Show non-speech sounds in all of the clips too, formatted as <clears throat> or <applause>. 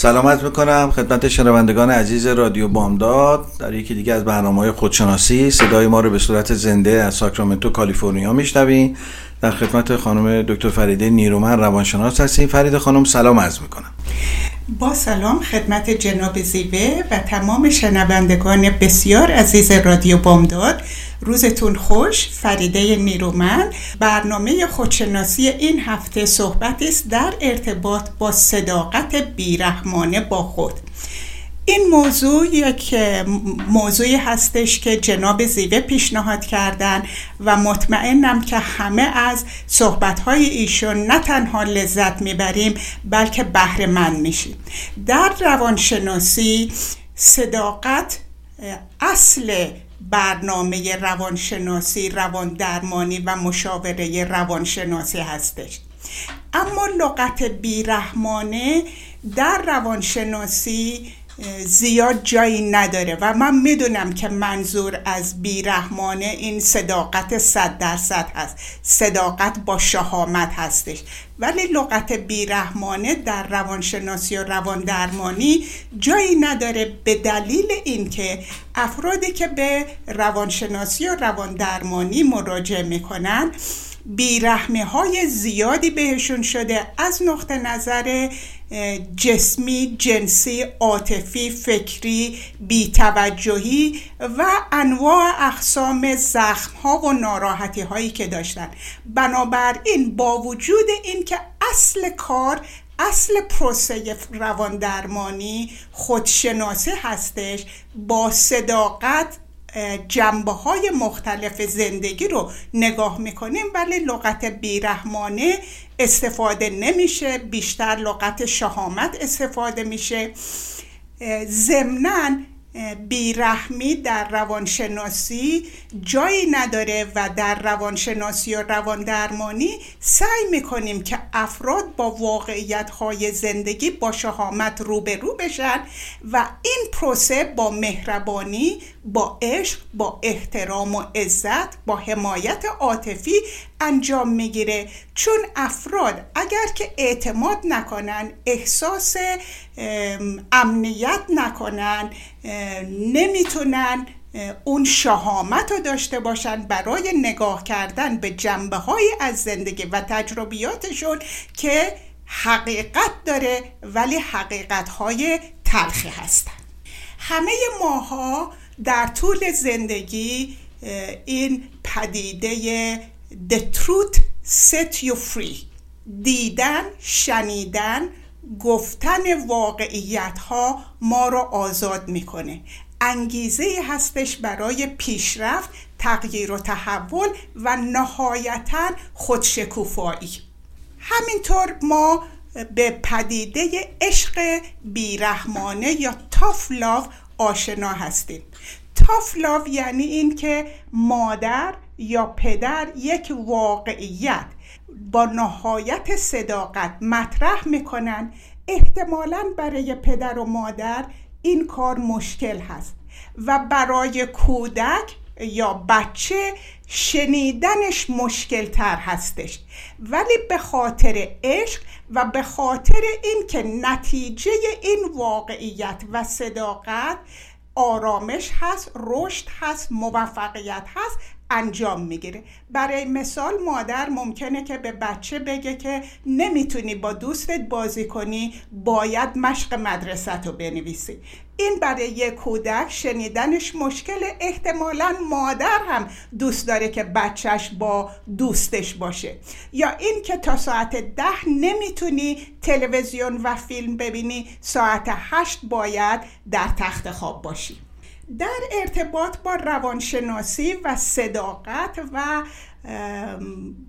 سلامت می‌کنم خدمت شنوندگان عزیز رادیو بامداد در یکی دیگه از برنامه های خودشناسی. صدای ما رو به صورت زنده از ساکرامنتو کالیفرنیا میشنویم در خدمت خانم دکتر فریده نیرومن روانشناس هستیم. فرید خانم سلام عرض می‌کنم. با سلام خدمت جناب زیوه و تمام شنوندگان بسیار عزیز رادیو بامداد. روزتون خوش فریده نیرومند. برنامه خودشناسی این هفته صحبت است در ارتباط با صداقت بیرحمانه با خود. این موضوع یک موضوعی هستش که جناب زیوه پیشنهاد کردن و مطمئنم که همه از صحبتهای ایشون نه تنها لذت می‌بریم بلکه بهره مند میشیم. در روانشناسی صداقت اصل برنامه روانشناسی روان درمانی و مشاوره روانشناسی هستش. اما لغت بیرحمانه در روانشناسی زیاد جایی نداره و من می‌دونم که منظور از بیرحمانه این صداقت صد درصد هست. صداقت با شهامت هستش. ولی لغت بیرحمانه در روانشناسی و روان درمانی جایی نداره به دلیل اینکه افرادی که به روانشناسی و روان درمانی مراجعه می‌کنن بیرحمه های زیادی بهشون شده از نقطه نظر جسمی، جنسی، عاطفی، فکری، بیتوجهی و انواع اقسام زخم ها و ناراحتی هایی که داشتن. بنابراین با وجود اینکه اصل کار اصل پروسه روان درمانی خودشناسی هستش با صداقت جنبه های مختلف زندگی رو نگاه می‌کنیم ولی لغت بیرحمانه استفاده نمیشه. بیشتر لغت شهامت استفاده میشه. ضمناً بیرحمی در روانشناسی جایی نداره و در روانشناسی و روان درمانی سعی می‌کنیم که افراد با واقعیت های زندگی با شهامت روبرو بشن و این پروسه با مهربانی با عشق با احترام و عزت با حمایت عاطفی انجام می‌گیره. چون افراد اگر که اعتماد نکنن احساس امنیت نکنن نمی‌تونن اون شهامت رو داشته باشن برای نگاه کردن به جنبه های از زندگی و تجربیاتشون که حقیقت داره ولی حقیقت های تلخی هستن. همه ماها در طول زندگی این پدیده The truth set you free دیدن شنیدن گفتن واقعیت ها ما رو آزاد می‌کنه. انگیزه هستش برای پیشرفت تغییر و تحول و نهایتا خودشکوفایی. همینطور ما به پدیده عشق بیرحمانه یا تاف لاو آشنا هستیم. تاف لاو یعنی این که مادر یا پدر یک واقعیت. با نهایت صداقت مطرح می‌کنن. احتمالا برای پدر و مادر این کار مشکل هست. و برای کودک یا بچه شنیدنش مشکل تر هستش. ولی به خاطر عشق و به خاطر اینکه نتیجه این واقعیت و صداقت آرامش هست رشد هست موفقیت هست انجام می‌گیره. برای مثال مادر ممکنه که به بچه بگه که نمی‌تونی با دوستت بازی کنی باید مشق مدرسه رو بنویسی. این برای یک کودک شنیدنش مشکل احتمالا مادر هم دوست داره که بچهش با دوستش باشه. یا این که تا ساعت ده نمی‌تونی تلویزیون و فیلم ببینی ساعت هشت باید در تخت خواب باشی. در ارتباط با روانشناسی و صداقت و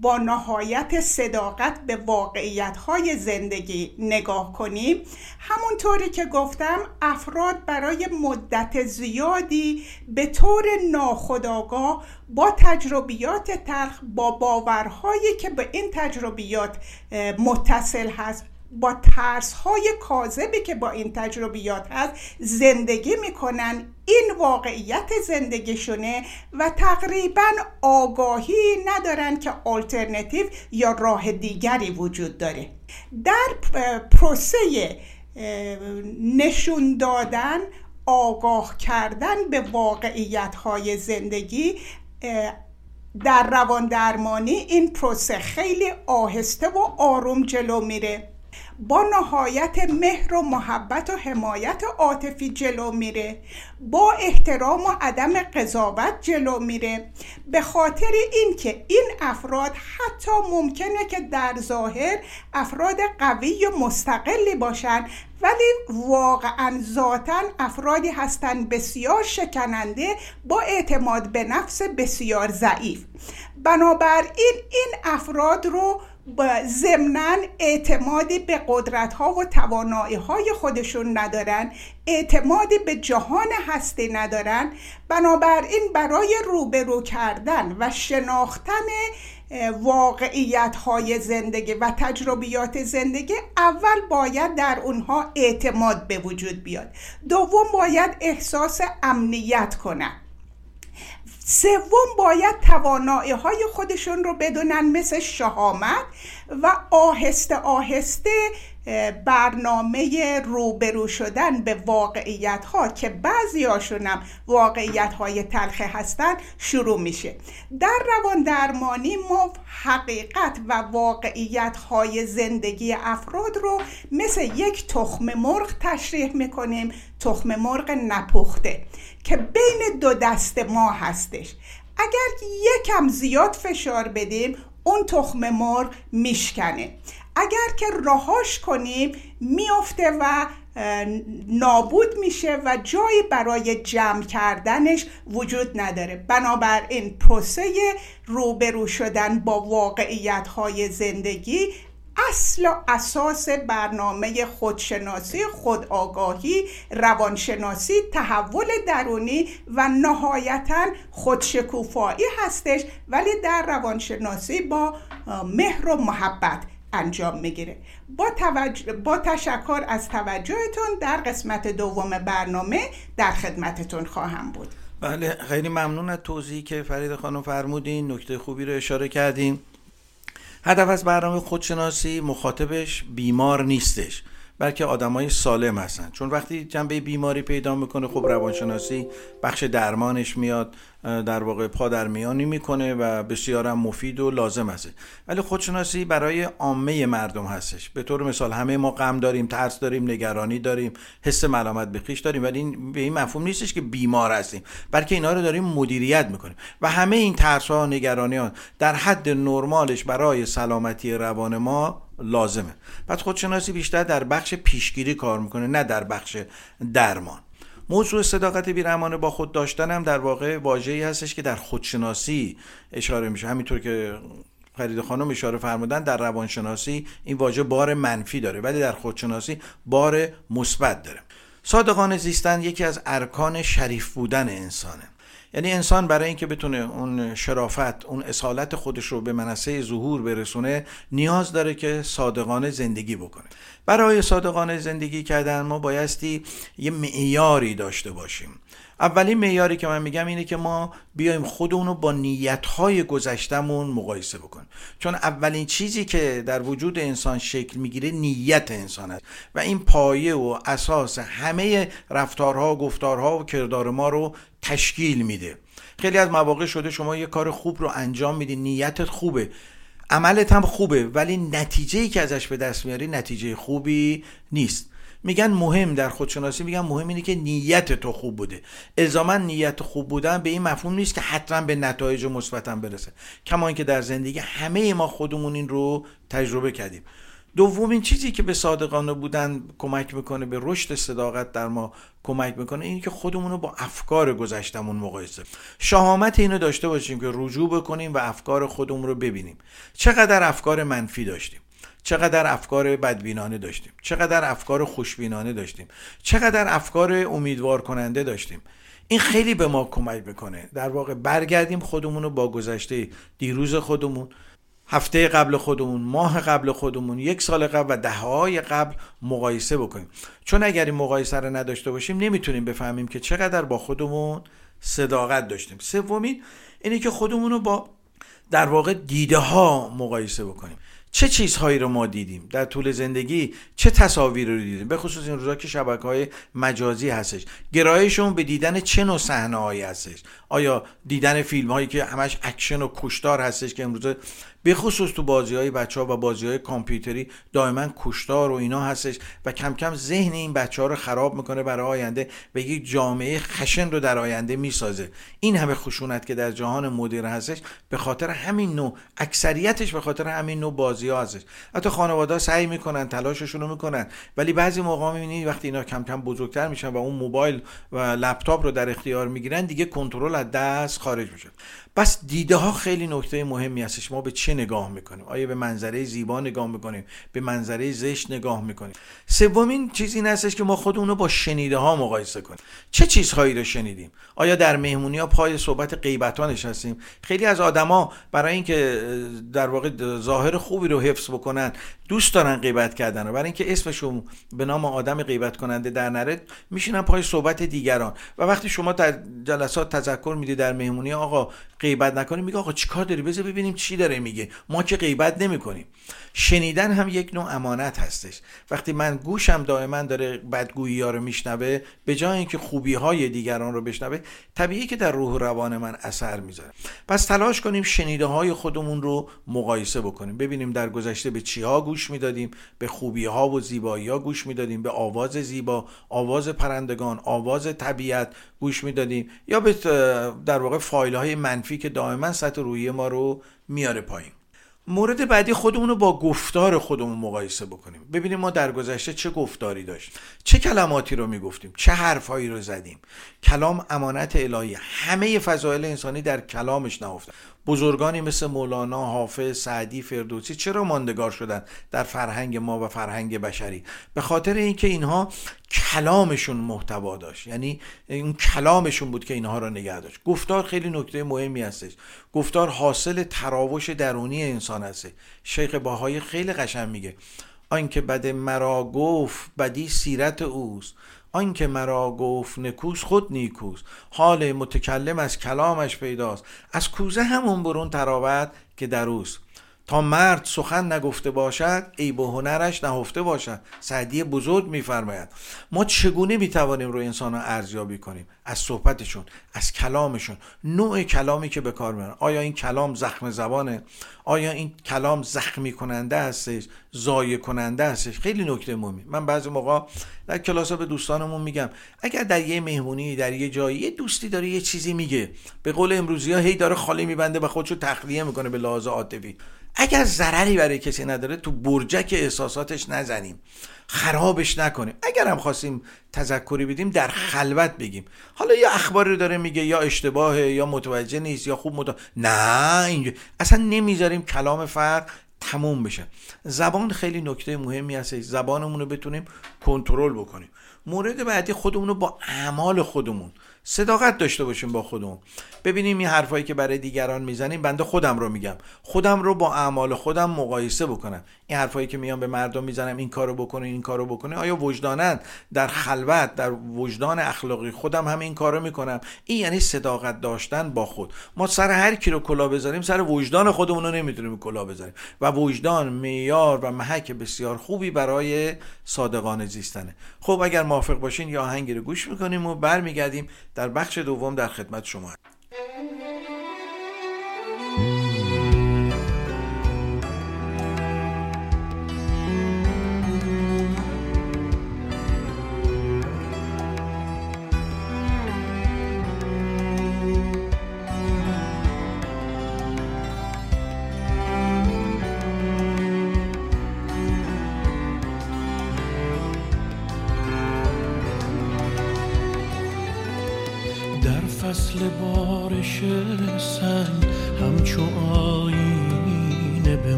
با نهایت صداقت به واقعیت های زندگی نگاه کنیم. همونطوری که گفتم افراد برای مدت زیادی به طور ناخودآگاه با تجربیات تلخ با باورهایی که به این تجربیات متصل هست با ترس های کاذبی که با این تجربیات هست زندگی می‌کنن. این واقعیت زندگیشونه و تقریبا آگاهی ندارن که آلترنتیو یا راه دیگری وجود داره. در پروسه نشون دادن آگاه کردن به واقعیت های زندگی در روان درمانی این پروسه خیلی آهسته و آروم جلو میره. با نهایت مهر و محبت و حمایت عاطفی جلو میره. با احترام و عدم قضاوت جلو میره. به خاطر اینکه این افراد حتی ممکنه که در ظاهر افراد قوی و مستقلی باشن ولی واقعا ذاتا افرادی هستند بسیار شکننده با اعتماد به نفس بسیار ضعیف. بنابراین این افراد رو ضمنا اعتمادی به قدرت ها و توانایی های خودشون ندارن اعتمادی به جهان هستی ندارن. بنابراین برای روبرو کردن و شناختن واقعیت های زندگی و تجربیات زندگی اول باید در اونها اعتماد به وجود بیاد. دوم باید احساس امنیت کنن سوم باید توانایی های خودشون رو بدونن مثل شهامت و آهسته آهسته برنامه روبرو شدن به واقعیت ها که بعضی هاشونم واقعیت های تلخه هستن شروع میشه. در روان درمانی ما حقیقت و واقعیت های زندگی افراد رو مثل یک تخم مرغ تشریح می‌کنیم. تخم مرغ نپخته که بین دو دست ما هستش. اگر یکم زیاد فشار بدیم اون تخم مرغ میشکنه. اگر که راهاش کنیم میافته و نابود میشه و جایی برای جمع کردنش وجود نداره. بنابراین پروسه روبرو شدن با واقعیت های زندگی اصل و اساس برنامه خودشناسی خودآگاهی روانشناسی تحول درونی و نهایتا خودشکوفایی هستش ولی در روانشناسی با مهر و محبت. انجام می‌گیره. با, با تشکر از توجهتون در قسمت دوم برنامه در خدمتتون خواهم بود. بله خیلی ممنون از توضیحی که فرید خانم فرمودین نکته خوبی رو اشاره کردیم هدف از برنامه خودشناسی مخاطبش بیمار نیستش. بلکه آدمای سالم هستن. چون وقتی جنبه بیماری پیدا می‌کنه خب روانشناسی بخش درمانش میاد در واقع پادرمیانی می‌کنه و بسیارم مفید و لازم هست. ولی خودشناسی برای عامه مردم هستش. به طور مثال همه ما غم داریم ترس داریم نگرانی داریم حس ملامت به خیش داریم ولی این به این مفهوم نیستش که بیمار هستیم. بلکه اینا رو داریم مدیریت می‌کنیم و همه این ترس ها نگرانی ها در حد نرمالش برای سلامتی روان ما لازمه. پس خودشناسی بیشتر در بخش پیشگیری کار می‌کنه نه در بخش درمان. موضوع صداقت بیرحمانه با خود داشتن در واقع واژه‌ای هستش که در خودشناسی اشاره میشه. همینطور که فرید خانم اشاره فرمودن در روانشناسی این واژه بار منفی داره ولی در خودشناسی بار مثبت داره. صادقانه زیستن یکی از ارکان شریف بودن انسانه. یعنی انسان برای اینکه بتونه اون شرافت اون اصالت خودش رو به منصه ظهور برسونه نیاز داره که صادقانه زندگی بکنه. برای صادقانه زندگی کردن ما بایستی یه معیاری داشته باشیم. اولین معیاری که من میگم اینه که ما بیایم خودمون رو با نیتهای گذشتمون مقایسه بکنیم. چون اولین چیزی که در وجود انسان شکل می‌گیره نیت انسان است و این پایه و اساس همه رفتارها گفتارها و کردار ما رو تشکیل میده. خیلی از مواقع شده شما یه کار خوب رو انجام میدی نیتت خوبه. عملت هم خوبه ولی نتیجه ای که ازش به دست میاری نتیجه خوبی نیست. میگن مهم در خودشناسی میگن مهم اینه که نیت تو خوب بوده. الزاما نیت خوب بودن به این مفهوم نیست که حتما به نتایج مثبت برسه. کما اینکه در زندگی همه ما خودمون این رو تجربه کردیم. دومین چیزی که به صادقانه بودن کمک می‌کنه به رشد صداقت در ما کمک می‌کنه اینه که خودمون رو با افکار گذشتمون مقایسه شهامت اینو داشته باشیم که رجوع بکنیم و افکار خودمون رو ببینیم. چقدر افکار منفی داشتیم. چقدر افکار بدبینانه داشتیم چقدر افکار خوشبینانه داشتیم چقدر افکار امیدوار کننده داشتیم. این خیلی به ما کمک می‌کنه. در واقع برگردیم خودمون رو با گذشته دیروز خودمون هفته قبل خودمون ماه قبل خودمون یک سال قبل و دههای قبل مقایسه بکنیم. چون اگر این مقایسه رو نداشته باشیم نمی‌تونیم بفهمیم که چقدر با خودمون صداقت داشتیم. سومین اینه که خودمون رو با در واقع دیده ها مقایسه بکنیم. چه چیزهایی رو ما دیدیم؟ در طول زندگی چه تصاویر رو دیدیم؟ به خصوص این روزا که شبکه های مجازی هستش. گرایشمون به دیدن چه نوع صحنه هستش؟ آیا دیدن فیلم هایی که همش اکشن و کشتار هستش که امروز به خصوص تو بازی های بچه ها و بازی های کامپیوتری دائما کشتار و اینا هستش و کم کم ذهن این بچه ها رو خراب می‌کنه برای آینده و یک جامعه خشن رو در آینده می‌سازه. این همه خشونت که در جهان مدیر هستش به خاطر همین نوع اکثریتش به خاطر همین نوع بازی ها هستش. حتی خانواده سعی می‌کنن تلاششون رو می‌کنن ولی بعضی موقع می‌بینید وقتی اینا کم کم بزرگتر میشن و اون موبایل و لپتاپ رو در اختیار می‌گیرن دیگه کنترل از دست خارج میشه. بس دیده ها خیلی نکته مهمی هستش ما به چه نگاه می‌کنیم؟ آیا به منظره زیبا نگاه می‌کنیم؟ به منظره زشت نگاه می‌کنیم؟ سومین چیزی این هستش که ما خودمون رو با شنیده ها مقایسه کنیم. چه چیزهایی رو شنیدیم؟ آیا در مهمونی ها پای صحبت غیبت ها نشستیم خیلی از آدما برای اینکه در واقع ظاهر خوبی رو حفظ بکنن دوست دارن غیبت کردن و برای اینکه اسمشون به نام آدم غیبت کننده در نره میشینن پای صحبت دیگران. و وقتی شما در جلسات تذکر میدی در مهمونی آقا غیبت نکنیم میگه آقا چیکار داری؟ بذار ببینیم چی داره میگه. ما که غیبت نمی‌کنیم. شنیدن هم یک نوع امانت هستش. وقتی من گوشم دائما داره بدگویی ها رو میشنوه به جای اینکه خوبی های دیگران رو بشنوه طبیعی که در روح روان من اثر می‌ذاره. پس تلاش کنیم شنیده های خودمون رو مقایسه بکنیم. ببینیم در گذشته به چی گوش می‌دادیم؟ به خوبی ها و زیبایی ها گوش می‌دادیم؟ به آواز زیبا آواز پرندگان آواز طبیعت گوش می‌دادیم؟ یا به در واقع فایل های منفی که دائما سطح روحی ما رو میاره پایین. مورد بعدی خودمون رو با گفتار خودمون مقایسه بکنیم. ببینیم ما در گذشته چه گفتاری داشتیم. چه کلماتی رو می‌گفتیم. چه حرفهایی رو زدیم. کلام امانت الهی. همه فضایل انسانی در کلامش نهفته. بزرگانی مثل مولانا، حافظ، سعدی، فردوسی چرا ماندگار شدن در فرهنگ ما و فرهنگ بشری؟ به خاطر اینکه اینها کلامشون محتوا داشت. یعنی اون کلامشون بود که اینها را نگه داشت. گفتار خیلی نکته مهمی هستش. گفتار حاصل تراوش درونی انسان هست شیخ باهای خیلی قشنگ میگه آنکه بد مرا گفت بدی سیرت اوست. آنکه مرا گفت نکوس خود نیکوس حال متکلم از کلامش پیداست. از کوزه همون برون تراوت که در اوست. تا مرد سخن نگفته باشد ای به هنرش نهفته باشد. سعدی بزرگ میفرماید ما چگونه می‌توانیم رو انسان ارزیابی کنیم؟ از صحبتشون از کلامشون. نوع کلامی که به کار می‌برن. آیا این کلام زخم زبانه؟ آیا این کلام زخمی کننده هستش؟ زایه کننده هستش؟ خیلی نکته مهمی. من بعضی موقع در کلاس به دوستانمون میگم اگر در یه مهمونی در یه جایی یه دوستی داره یه چیزی میگه به قول امروزی ها هی داره خالی میبنده و خودشو تخلیه می‌کنه به لحاظ عاطفی. اگر ضرری برای کسی نداره تو برجک احساساتش نزنیم. خرابش نکنیم. اگر هم خواستیم تذکری بدیم در خلوت بگیم. حالا یا اخباری رو داره میگه یا اشتباهه یا متوجه نیست یا خوب متوجه نه اینجا اصلا نمی‌ذاریم کلام فرق تموم بشه. زبان خیلی نکته مهمی هست زبانمون رو بتونیم کنترل بکنیم. مورد بعدی خودمون رو با اعمال خودمون صداقت داشته باشیم با خودمون. ببینیم این حرفایی که برای دیگران می‌زنیم بنده خودم رو میگم. خودم رو با اعمال خودم مقایسه بکنم. این حرفایی که میام به مردم می‌زنم این کارو بکنه این کارو بکنه آیا وجدانن در خلوت در وجدان اخلاقی خودم هم این کارو می‌کنم. این یعنی صداقت داشتن با خود. ما سر هر کی رو کلا بذاریم سر وجدان خودمون رو نمی‌تونیم کلا بذاریم و وجدان معیار و محک بسیار خوبی برای صادقانه زیستنه. خب اگر موافق باشین یا آهنگی رو گوش می‌کنیم و برمیگردیم در بخش دوم در خدمت شما.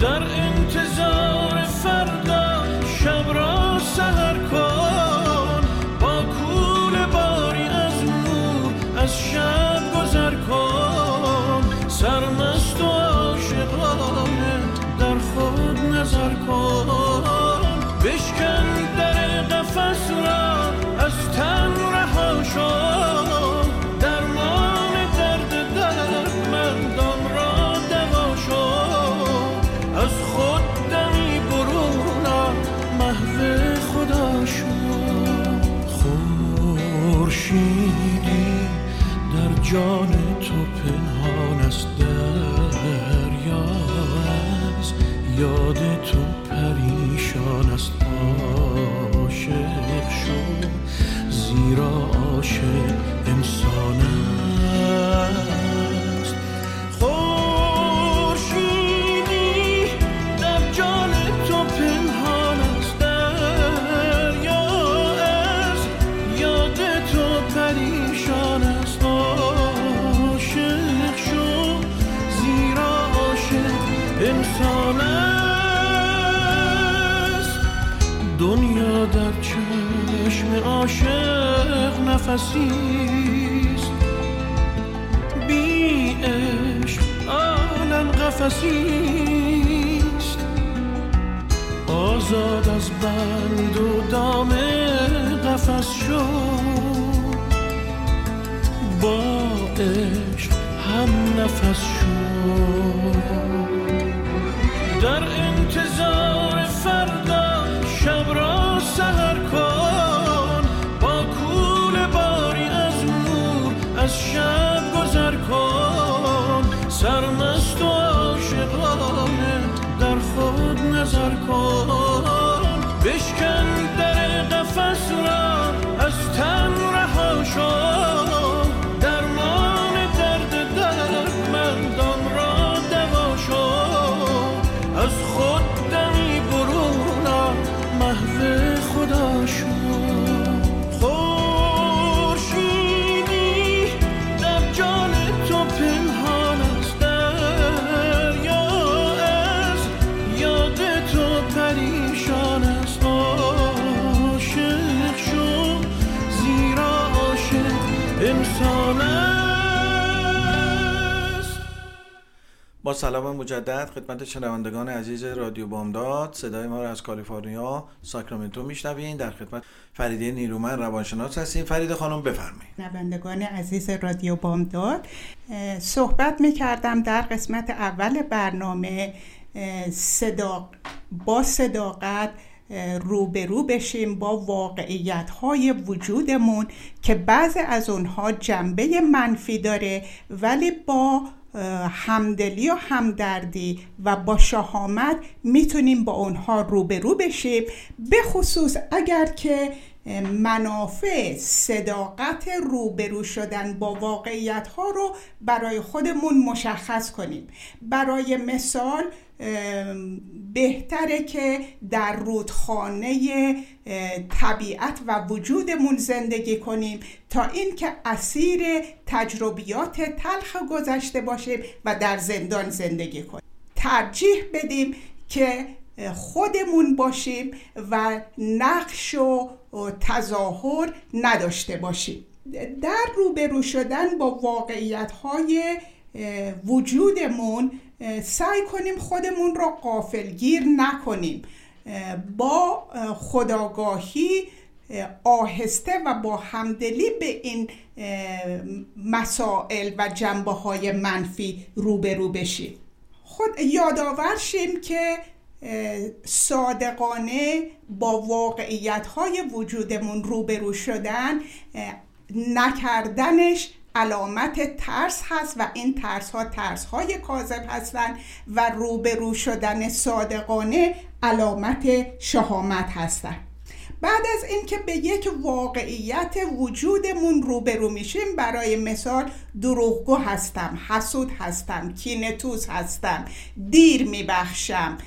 در انتظار است بی عشق عالم قفسی است آزاد از بند و دام قفس شو با عشق هم نفس شو در سلام مجدد خدمت شنوندگان عزیز رادیو بامداد. صدای ما را از کالیفرنیا ساکرامنتو میشنوین. در خدمت فریده نیرومن روانشناس هستیم. فرید خانم بفرمایید. شنوندگان عزیز رادیو بامداد صحبت می کردم در قسمت اول برنامه صدا با صداقت روبرو بشیم با واقعیت های وجودمون که بعض از اونها جنبه منفی داره ولی با همدلی و همدردی و با شهامت می‌تونیم با اونها روبرو بشیم. به خصوص اگر که منافع صداقت روبرو شدن با واقعیت ها رو برای خودمون مشخص کنیم. برای مثال بهتره که در رودخانه طبیعت و وجودمون زندگی کنیم تا اینکه اسیر تجربیات تلخ گذشته باشیم و در زندان زندگی کنیم. ترجیح بدیم که خودمون باشیم و نقش و تظاهر نداشته باشیم. در روبرو شدن با واقعیت های وجودمون سعی کنیم خودمون را قافلگیر نکنیم. با اه، خداگاهی اه، آهسته و با همدلی به این مسائل و جنبه های منفی روبرو بشیم. خود یادآور شیم که صادقانه با واقعیت های وجودمون روبرو شدن نکردنش علامت ترس هست و این ترس ها ترس های کاذب هستند و روبرو شدن صادقانه علامت شهامت هستند. بعد از اینکه به یک واقعیت وجودمون روبرو میشیم برای مثال دروغگو هستم حسود هستم کینتوز هستم دیر میبخشم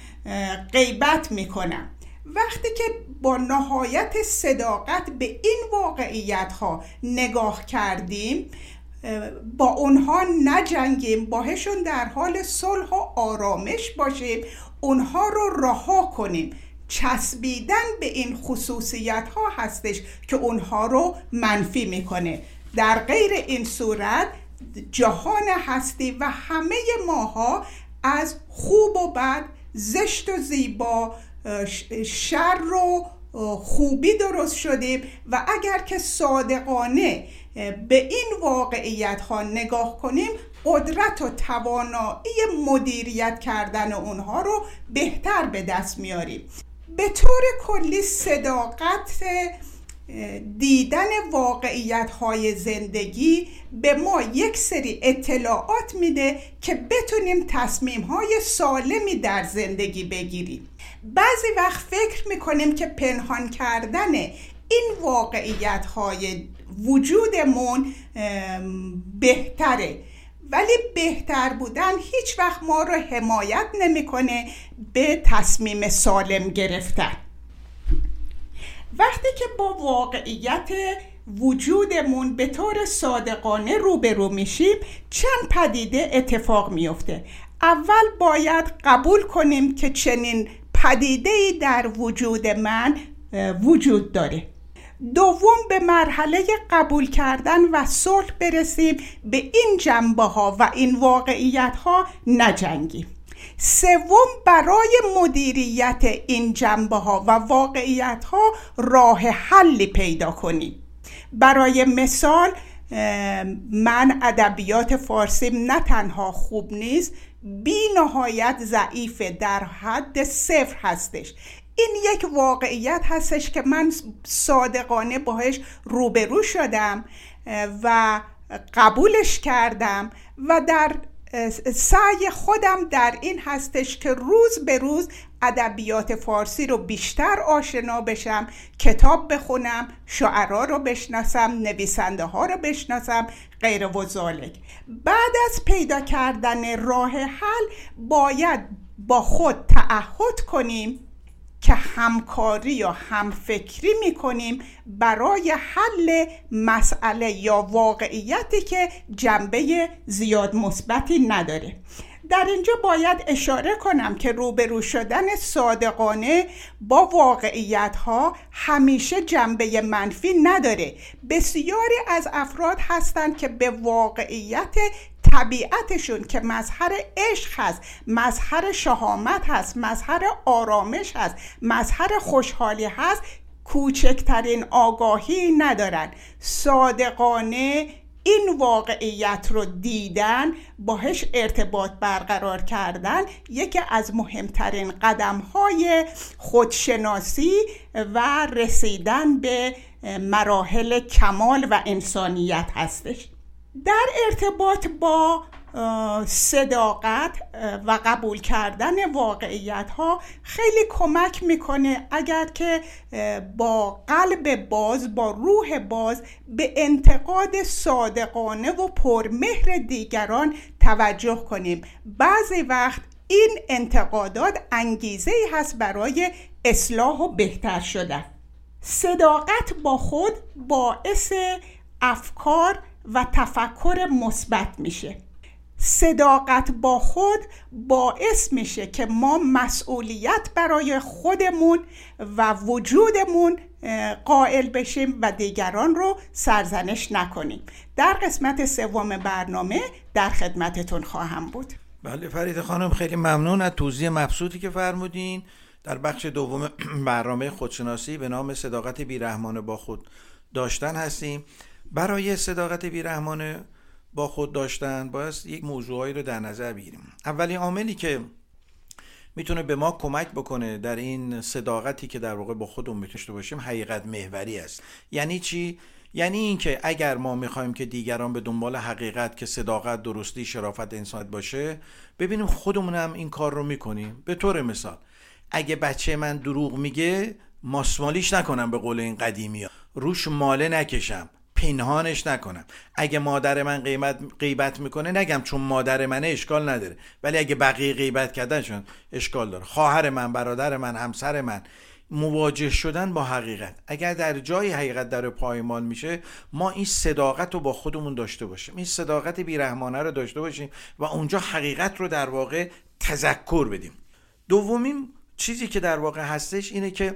غیبت می‌کنم. وقتی که با نهایت صداقت به این واقعیت ها نگاه کردیم با اونها نجنگیم باهشون در حال صلح و آرامش باشیم اونها رو رها کنیم. چسبیدن به این خصوصیت ها هستش که اونها رو منفی می‌کنه. در غیر این صورت جهان هستی و همه ماها از خوب و بد زشت و زیبا شر و خوبی درست شدیم و اگر که صادقانه به این واقعیت ها نگاه کنیم قدرت و توانایی مدیریت کردن اونها رو بهتر به دست میاریم. به طور کلی صداقت دیدن واقعیت های زندگی به ما یک سری اطلاعات میده که بتونیم تصمیم های سالمی در زندگی بگیریم. بعضی وقت فکر می‌کنیم که پنهان کردن این واقعیت های وجودمون بهتره. ولی بهتر بودن هیچ وقت ما رو حمایت نمی‌کنه به تصمیم سالم گرفتن. وقتی که با واقعیت وجودمون به طور صادقانه روبرو میشیم چند پدیده اتفاق میفته. اول باید قبول کنیم که چنین پدیده در وجود من وجود داره. دوم به مرحله قبول کردن و صلح برسیم به این جنبه ها و این واقعیت ها نجنگیم. سوم برای مدیریت این جنبه ها و واقعیت ها راه حلی پیدا کنیم. برای مثال من ادبیات فارسیم نه تنها خوب نیست بی نهایت ضعیف در حد صفر هستش. این یک واقعیت هستش که من صادقانه باهش روبرو شدم و قبولش کردم و در سعی خودم در این هستش که روز به روز ادبیات فارسی رو بیشتر آشنا بشم کتاب بخونم شعرا رو بشناسم نویسنده ها رو بشناسم غیر و بعد از پیدا کردن راه حل باید با خود تعهد کنیم که همکاری یا همفکری می‌کنیم برای حل مسئله یا واقعیتی که جنبه زیاد مثبتی نداره. در اینجا باید اشاره کنم که روبرو شدن صادقانه با واقعیت ها همیشه جنبه منفی نداره. بسیاری از افراد هستند که به واقعیت طبیعتشون که مظهر عشق هست مظهر شهامت هست مظهر آرامش هست مظهر خوشحالی هست کوچکترین آگاهی ندارن. صادقانه این واقعیت رو دیدن باهش ارتباط برقرار کردن یکی از مهمترین قدم های خودشناسی و رسیدن به مراحل کمال و انسانیت هستش. در ارتباط با صداقت و قبول کردن واقعیت ها خیلی کمک می‌کنه اگر که با قلب باز با روح باز به انتقاد صادقانه و پرمهر دیگران توجه کنیم. بعضی وقت این انتقادات انگیزه ای هست برای اصلاح و بهتر شدن. صداقت با خود باعث افکار و تفکر مثبت میشه. صداقت با خود باعث میشه که ما مسئولیت برای خودمون و وجودمون قائل بشیم و دیگران رو سرزنش نکنیم. در قسمت سوم برنامه در خدمتتون خواهم بود. بله فرید خانم خیلی ممنون از توضیح مبسوطی که فرمودین. در بخش دوم <clears throat> برنامه خودشناسی به نام صداقت بیرحمانه با خود داشتن هستیم. برای صداقت بیرحمانه با خود داشتن باید یک موضوعی رو در نظر بگیریم. اولین عاملی که می‌تونه به ما کمک بکنه در این صداقتی که در واقع با خودمون داشته باشیم حقیقت محوری است. یعنی چی؟ یعنی اینکه اگر ما می‌خوایم که دیگران به دنبال حقیقت که صداقت درستی شرافت انسانیت باشه ببینیم خودمون هم این کار رو می‌کنیم. به طور مثال اگه بچه من دروغ میگه ماسمالیش نکنم به قول این قدیمی. روش ماله نکشم. پنهانش نکنم. اگه مادر من قیمت غیبت می‌کنه نگم چون مادر منه اشکال نداره. ولی اگه بقیه غیبت کردنشون اشکال داره. خواهر من برادر من همسر من مواجه شدن با حقیقت. اگر در جای حقیقت در پایمال میشه ما این صداقت رو با خودمون داشته باشیم. این صداقت بیرحمانه رو داشته باشیم و اونجا حقیقت رو در واقع تذکر بدیم. دومین چیزی که در واقع هستش اینه که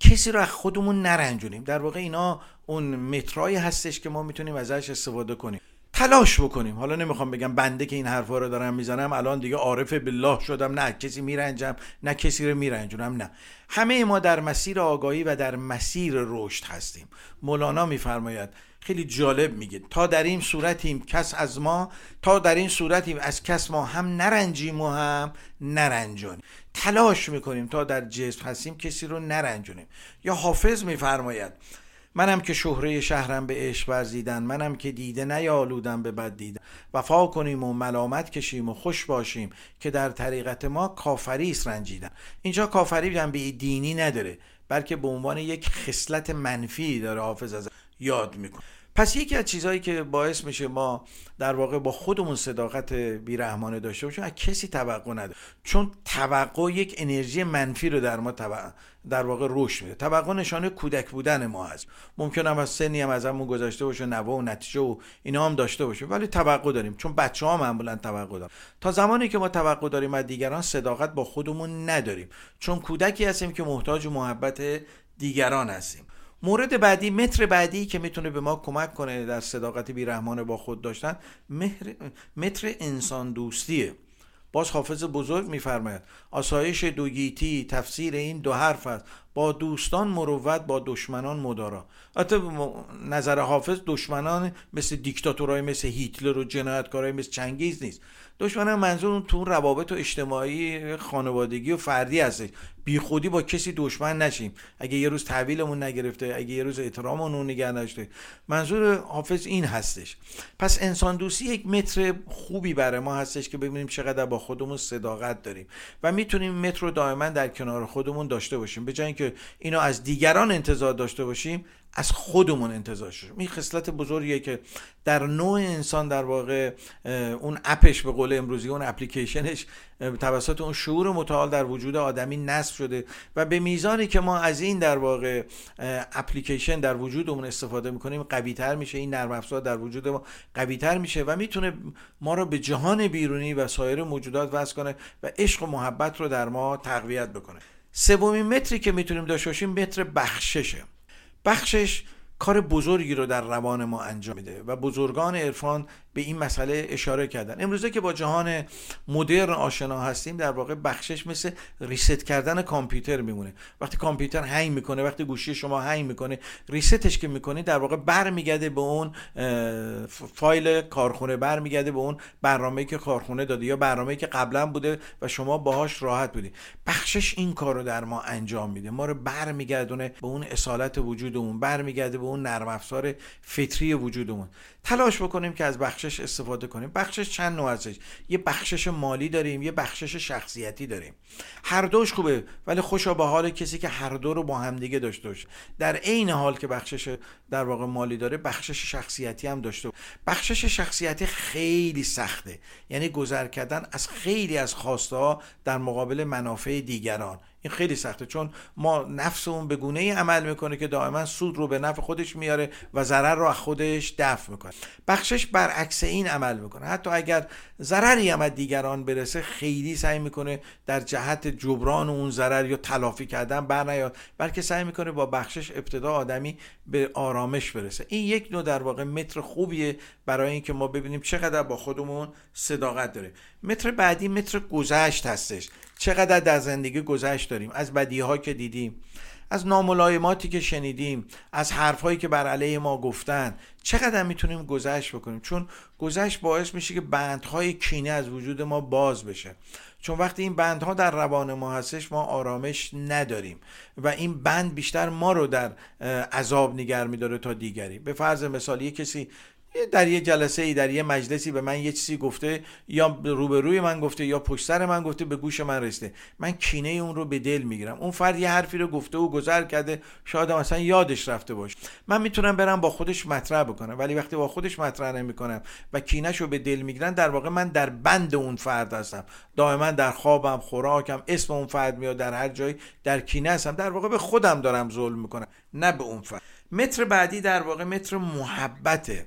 کسی رو از خودمون نرنجونیم. در واقع اینا اون مترایی هستش که ما می‌تونیم ازش استفاده کنیم. تلاش بکنیم. حالا نمی‌خوام بگم بنده که این حرفا رو دارم می‌زنم الان دیگه عارف بالله شدم. نه کسی میرنجم نه کسی رو میرنجونم نه. همه ما در مسیر آگاهی و در مسیر رشد هستیم. مولانا میفرماید خیلی جالب میگه تا در این صورتیم کس از ما تا در این صورتیم از کس ما هم نرنجیم و هم نرنجانیم. تلاش می‌کنیم تا در جسم هستیم کسی رو نرنجونیم. یا حافظ میفرماید منم که شهره شهرم به عشق ورزیدن منم که دیده نیالودم به بد دیدن. وفا کنیم و ملامت کشیم و خوش باشیم که در طریقت ما کافری است رنجیدن. اینجا کافری هم به دینی نداره بلکه به عنوان یک خصلت منفی داره حافظ از یاد می‌کنه. پس یکی از چیزهایی که باعث میشه ما در واقع با خودمون صداقت بیرحمانه داشته باشیم از کسی توقع نده چون توقع یک انرژی منفی رو در ما در واقع رشد میده. توقع نشانه کودک بودن ما هست. ممکن هم از سنی هم ازمون گذاشته باشه نوه و نتیجه و اینا هم داشته باشه. ولی توقع داریم. چون بچه ها معمولا توقع داریم تا زمانی که ما توقع داریم از دیگران صداقت با خودمون نداریم. چون کودکی هستیم که محتاج محبت دیگران هستیم. مورد بعدی متر بعدی که می‌تونه به ما کمک کنه در صداقت بیرحمانه با خود داشتن متر انسان دوستیه. باز حافظ بزرگ میفرماید آسایش دوگیتی تفسیر این دو حرف است. با دوستان مروت با دشمنان مدارا. حتی نظر حافظ دشمنان مثل دیکتاتورهای مثل هیتلر و جنایتکارهای مثل چنگیز نیست. دشمنان منظور تو روابط و اجتماعی خانوادگی و فردی هستش. بی خودی با کسی دشمن نشیم. اگه یه روز تحویلمون نگرفته اگه یه روز احتراممون نگه داشته. منظور حافظ این هستش. پس انسان دوستی یک متر خوبی برای ما هستش که ببینیم چقدر با خودمون صداقت داریم و می‌تونیم متر رو دائما در کنار خودمون داشته باشیم. به جای اینکه اینو از دیگران انتظار داشته باشیم از خودمون انتظار شد این خصلت بزرگیه که در نوع انسان در واقع اون اپش به قول امروزی اون اپلیکیشنش توسط اون شعور متعال در وجود آدمی نصب شده و به میزانی که ما از این در واقع اپلیکیشن در وجودمون استفاده می‌کنیم قوی تر میشه. این نرم افزار در وجود ما قوی تر میشه و می‌تونه ما رو به جهان بیرونی و سایر موجودات وصل کنه و عشق و محبت رو در ما تقویت بکنه. سومین متری که می‌تونیم داشته باشیم متر بخششه. بخشش کار بزرگی رو در روان ما انجام میده و بزرگان عرفان به این مسئله اشاره کردن. امروزه که با جهان مدرن آشنا هستیم در واقع بخشش مثل ریست کردن کامپیوتر میمونه. وقتی کامپیوتر هنگ می‌کنه وقتی گوشی شما هنگ می‌کنه ریستش که می‌کنی در واقع برمیگرده به اون فایل کارخونه برمیگرده به اون برنامه‌ای که کارخونه داده یا برنامه‌ای که قبلا بوده و شما باهاش راحت بودی. بخشش این کار رو در ما انجام میده. ما رو برمیگردونه به اون اصالت وجودمون برمیگرده به اون نرم افزار فطری وجودمون. تلاش بکنیم که از بخشش استفاده کنیم. بخشش چند نوع هستش یه بخشش مالی داریم یه بخشش شخصیتی داریم. هر دوش خوبه ولی خوشا به حال کسی که هر دو رو با همدیگه داشته باشه. در عین حال که بخشش در واقع مالی داره بخشش شخصیتی هم داشته بخشش شخصیتی خیلی سخته. یعنی گذر کردن از خیلی از خواسته ها در مقابل منافع دیگران. این خیلی سخته چون ما نفسمون به گونه ای عمل می‌کنه که دائما سود رو به نفع خودش میاره و ضرر رو از خودش دفع می‌کنه. بخشش برعکس این عمل می‌کنه. حتی اگر ضرری هم از دیگران برسه خیلی سعی می‌کنه در جهت جبران اون ضرر یا تلافی کردن بر نیاد بلکه سعی می‌کنه با بخشش ابتدا آدمی به آرامش برسه. این یک نوع در واقع متر خوبیه برای اینکه ما ببینیم چقدر با خودمون صداقت داره متر بعدی متر گذشت هستش. چقدر در زندگی گذشت داریم. از بدیها که دیدیم از ناملایماتی که شنیدیم از حرفهایی که بر علیه ما گفتن چقدر می‌تونیم گذشت بکنیم؟ چون گذشت باعث میشه که بندهای کینه از وجود ما باز بشه. چون وقتی این بندها در روان ما هستش ما آرامش نداریم و این بند بیشتر ما رو در عذاب نگر میداره تا دیگری. به فرض مثال یه کسی در یه جلسه ای در یه مجلسی به من یه چیزی گفته یا روبروی من گفته یا پشت سر من گفته به گوش من رسیده. من کینه اون رو به دل می‌گیرم. اون فرد یه حرفی رو گفته و گذر کرده شاید مثلا یادش رفته باشه. من می‌تونم برم با خودش مطرح بکنم ولی وقتی با خودش مطرح نمی‌کنم و کینش رو به دل می‌گیرن در واقع من در بند اون فرد هستم. دائما در خوابم خوراکم اسم اون فرد میاد در هر جایی در کینه هستم. در واقع به خودم دارم ظلم می‌کنم نه به اون فرد. متر بعدی در واقع متر محبته.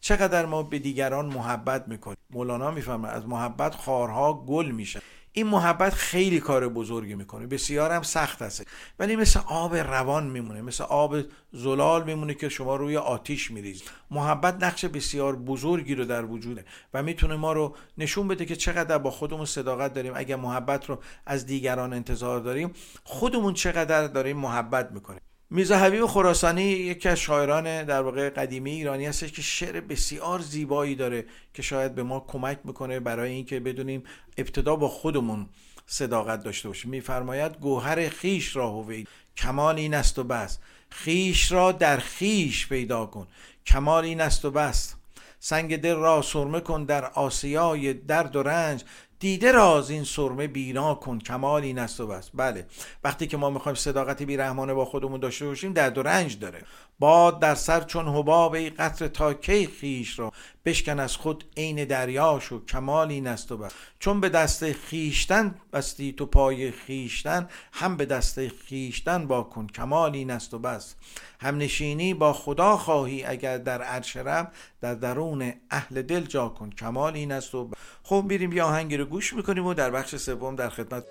چقدر ما به دیگران محبت می‌کنیم. مولانا می‌فهمه از محبت خارها گل میشه. این محبت خیلی کار بزرگی می‌کنه. بسیار هم سخت هست ولی مثل آب روان میمونه. مثل آب زلال میمونه که شما روی آتیش میریزید. محبت نقش بسیار بزرگی رو در وجوده و می‌تونه ما رو نشون بده که چقدر با خودمون صداقت داریم. اگر محبت رو از دیگران انتظار داریم خودمون چقدر داریم محبت می‌کنیم. میرزا حبیب خراسانی یکی از شاعران در واقع قدیمی ایرانی هستش که شعر بسیار زیبایی داره که شاید به ما کمک می‌کنه برای اینکه بدونیم ابتدا با خودمون صداقت داشته باشیم. میفرماید گوهر خیش را هوید کمال این است و بس. خیش را در خیش پیدا کن. کمال این است و بس. سنگ دل را سرمه کن در آسیای درد و رنج. دیده را از این سرمه بینا کن کمال این است و بس. بله وقتی که ما می‌خوایم صداقت بیرحمانه با خودمون داشته باشیم درد و رنج داره. باد در سر چون حباب ای قطر تا کی خیش را بشکن از خود عین دریا شو کمال این و بس. چون به دست خیشتن بستی تو پای خیشتن هم به دست خیشتن با کن کمال این و بس. هم نشینی با خدا خواهی اگر در عرش رب در درون اهل دل جا کن کمال این است و خب میریم یه آهنگی رو گوش می‌کنیم و در بخش سوم در خدمت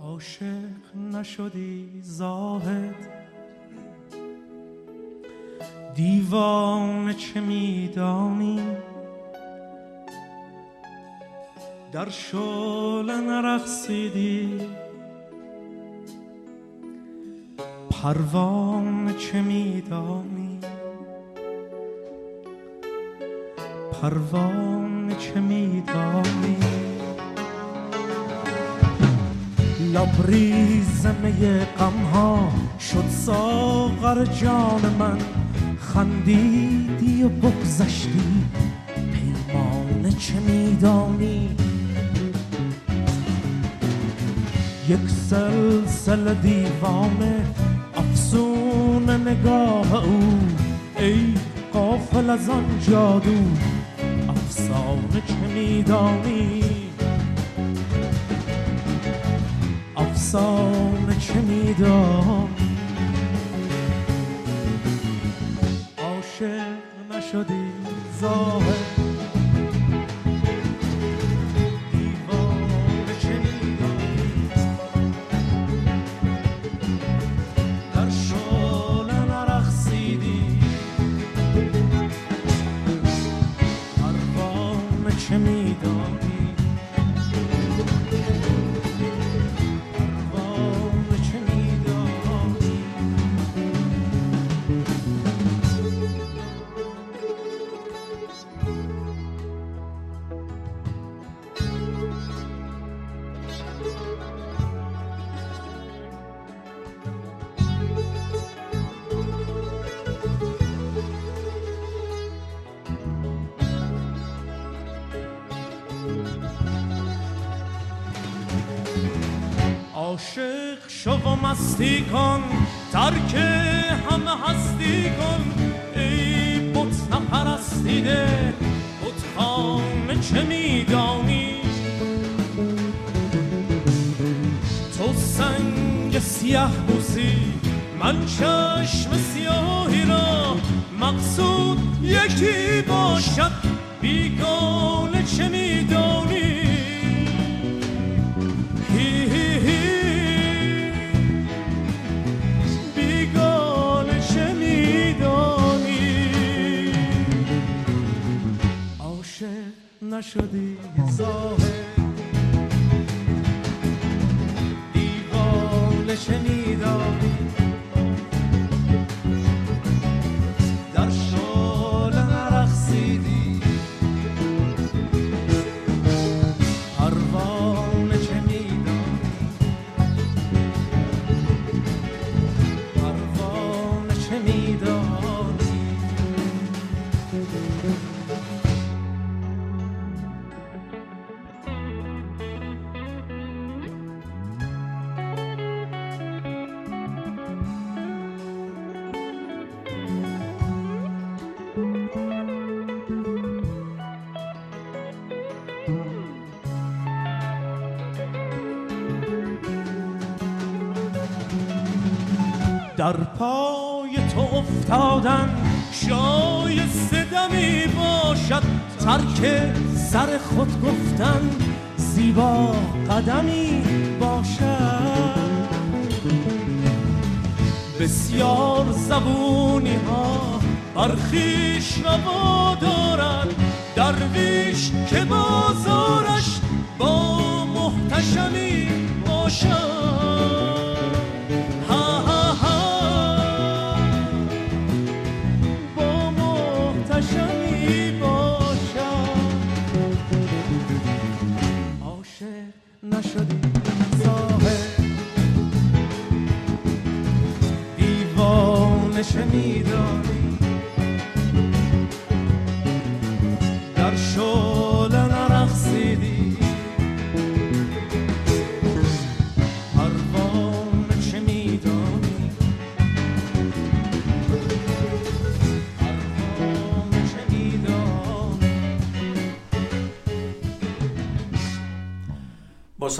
عاشق نشدی زاهد. دیوانه چه میدانی؟ در شعله نرقصیدی؟ پروانه چه میدانی؟ پروانه چه میدانی؟ لبریز می غم ها شد ساغر جان من. خندیدی و بگذشتی. پیمانه چه میدانی؟ یک سلسل دیوانه افسون نگاه او. ای قافل از آن جادو افسانه چه میدانی؟ افسانه چه میدانی؟ نشدی ظاهر مستی کن ترک همه هستی کن. ای بت نپرستیده بتخانه چه میدانی؟ تو سنگ سیاه بوسی من چشم سیاهی را مقصود یکی باشد نشدی ظاهر. دیوانه چه افتادن شایسته دمی باشد ترک سر خود گفتن زیبا قدمی باشد. بسیار زبونی ها برخیش روا دارد درویش که بازارش با محتشمی باشد.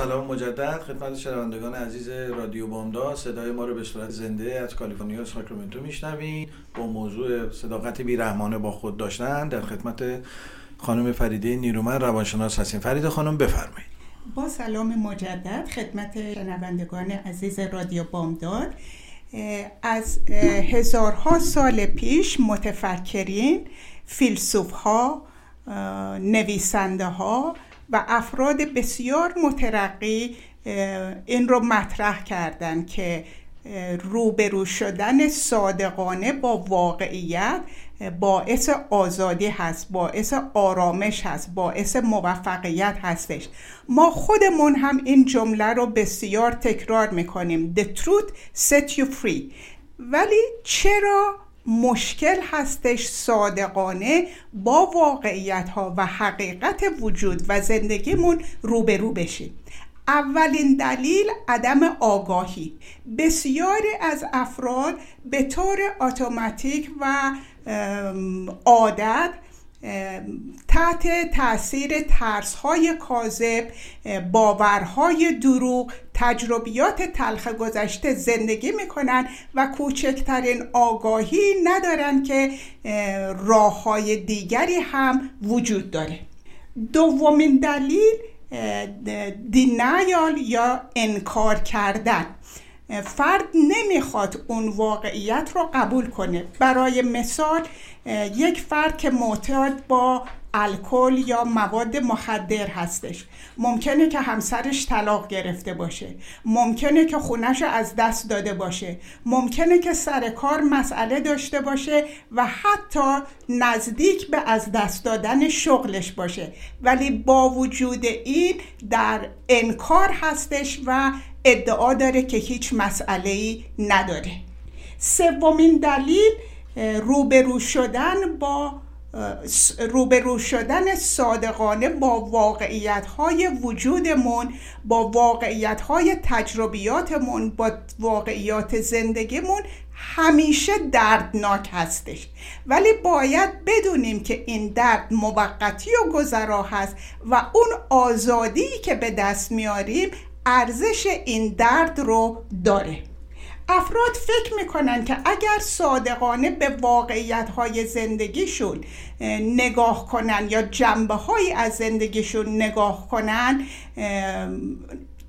سلام مجدد. خدمت شنوندگان عزیز رادیو بامداد صدای ما رو به صورت زنده از کالیفرنیا ساکرامنتو میشنوید. با موضوع صداقت بیرحمانه با خود داشتن در خدمت خانم فریده نیرومن روانشناس هستیم. فریده خانم بفرمایید. با سلام مجدد. خدمت شنوندگان عزیز رادیو بامداد از هزارها سال پیش متفکرین فیلسوف ها نویسنده ها و افراد بسیار مترقی این رو مطرح کردن که روبرو شدن صادقانه با واقعیت باعث آزادی هست باعث آرامش هست باعث موفقیت هستش. ما خودمون هم این جمله رو بسیار تکرار می‌کنیم. The truth set you free. ولی چرا مشکل هستش صادقانه با واقعیت ها و حقیقت وجود و زندگیمون روبرو بشیم. اولین دلیل عدم آگاهی. بسیاری از افراد به طور اتوماتیک و عادت تحت تاثیر ترس های کاذب باورهای دروغ تجربیات تلخ گذشته زندگی می‌کنن و کوچکترین آگاهی ندارن که راه های دیگری هم وجود داره. دومین دلیل دینایال یا انکار کردن. فرد نمی‌خواد اون واقعیت رو قبول کنه. برای مثال یک فرد که معتاد با الکل یا مواد مخدر هستش. ممکنه که همسرش طلاق گرفته باشه. ممکنه که خونش از دست داده باشه. ممکنه که سر کار مسئله داشته باشه و حتی نزدیک به از دست دادن شغلش باشه. ولی با وجود این در انکار هستش و ادعا داره که هیچ مسئله ای نداره. سومین دلیل روبرو شدن با روبرو شدن صادقانه با واقعیت های وجودمون با واقعیت های تجربیاتمون با واقعیات زندگیمون همیشه دردناک هستش. ولی باید بدونیم که این درد موقتی و گذرا هست و اون آزادی که به دست میاریم ارزش این درد رو داره. افراد فکر می‌کنن که اگر صادقانه به واقعیت های زندگیشون نگاه کنن یا جنبه های از زندگیشون نگاه کنن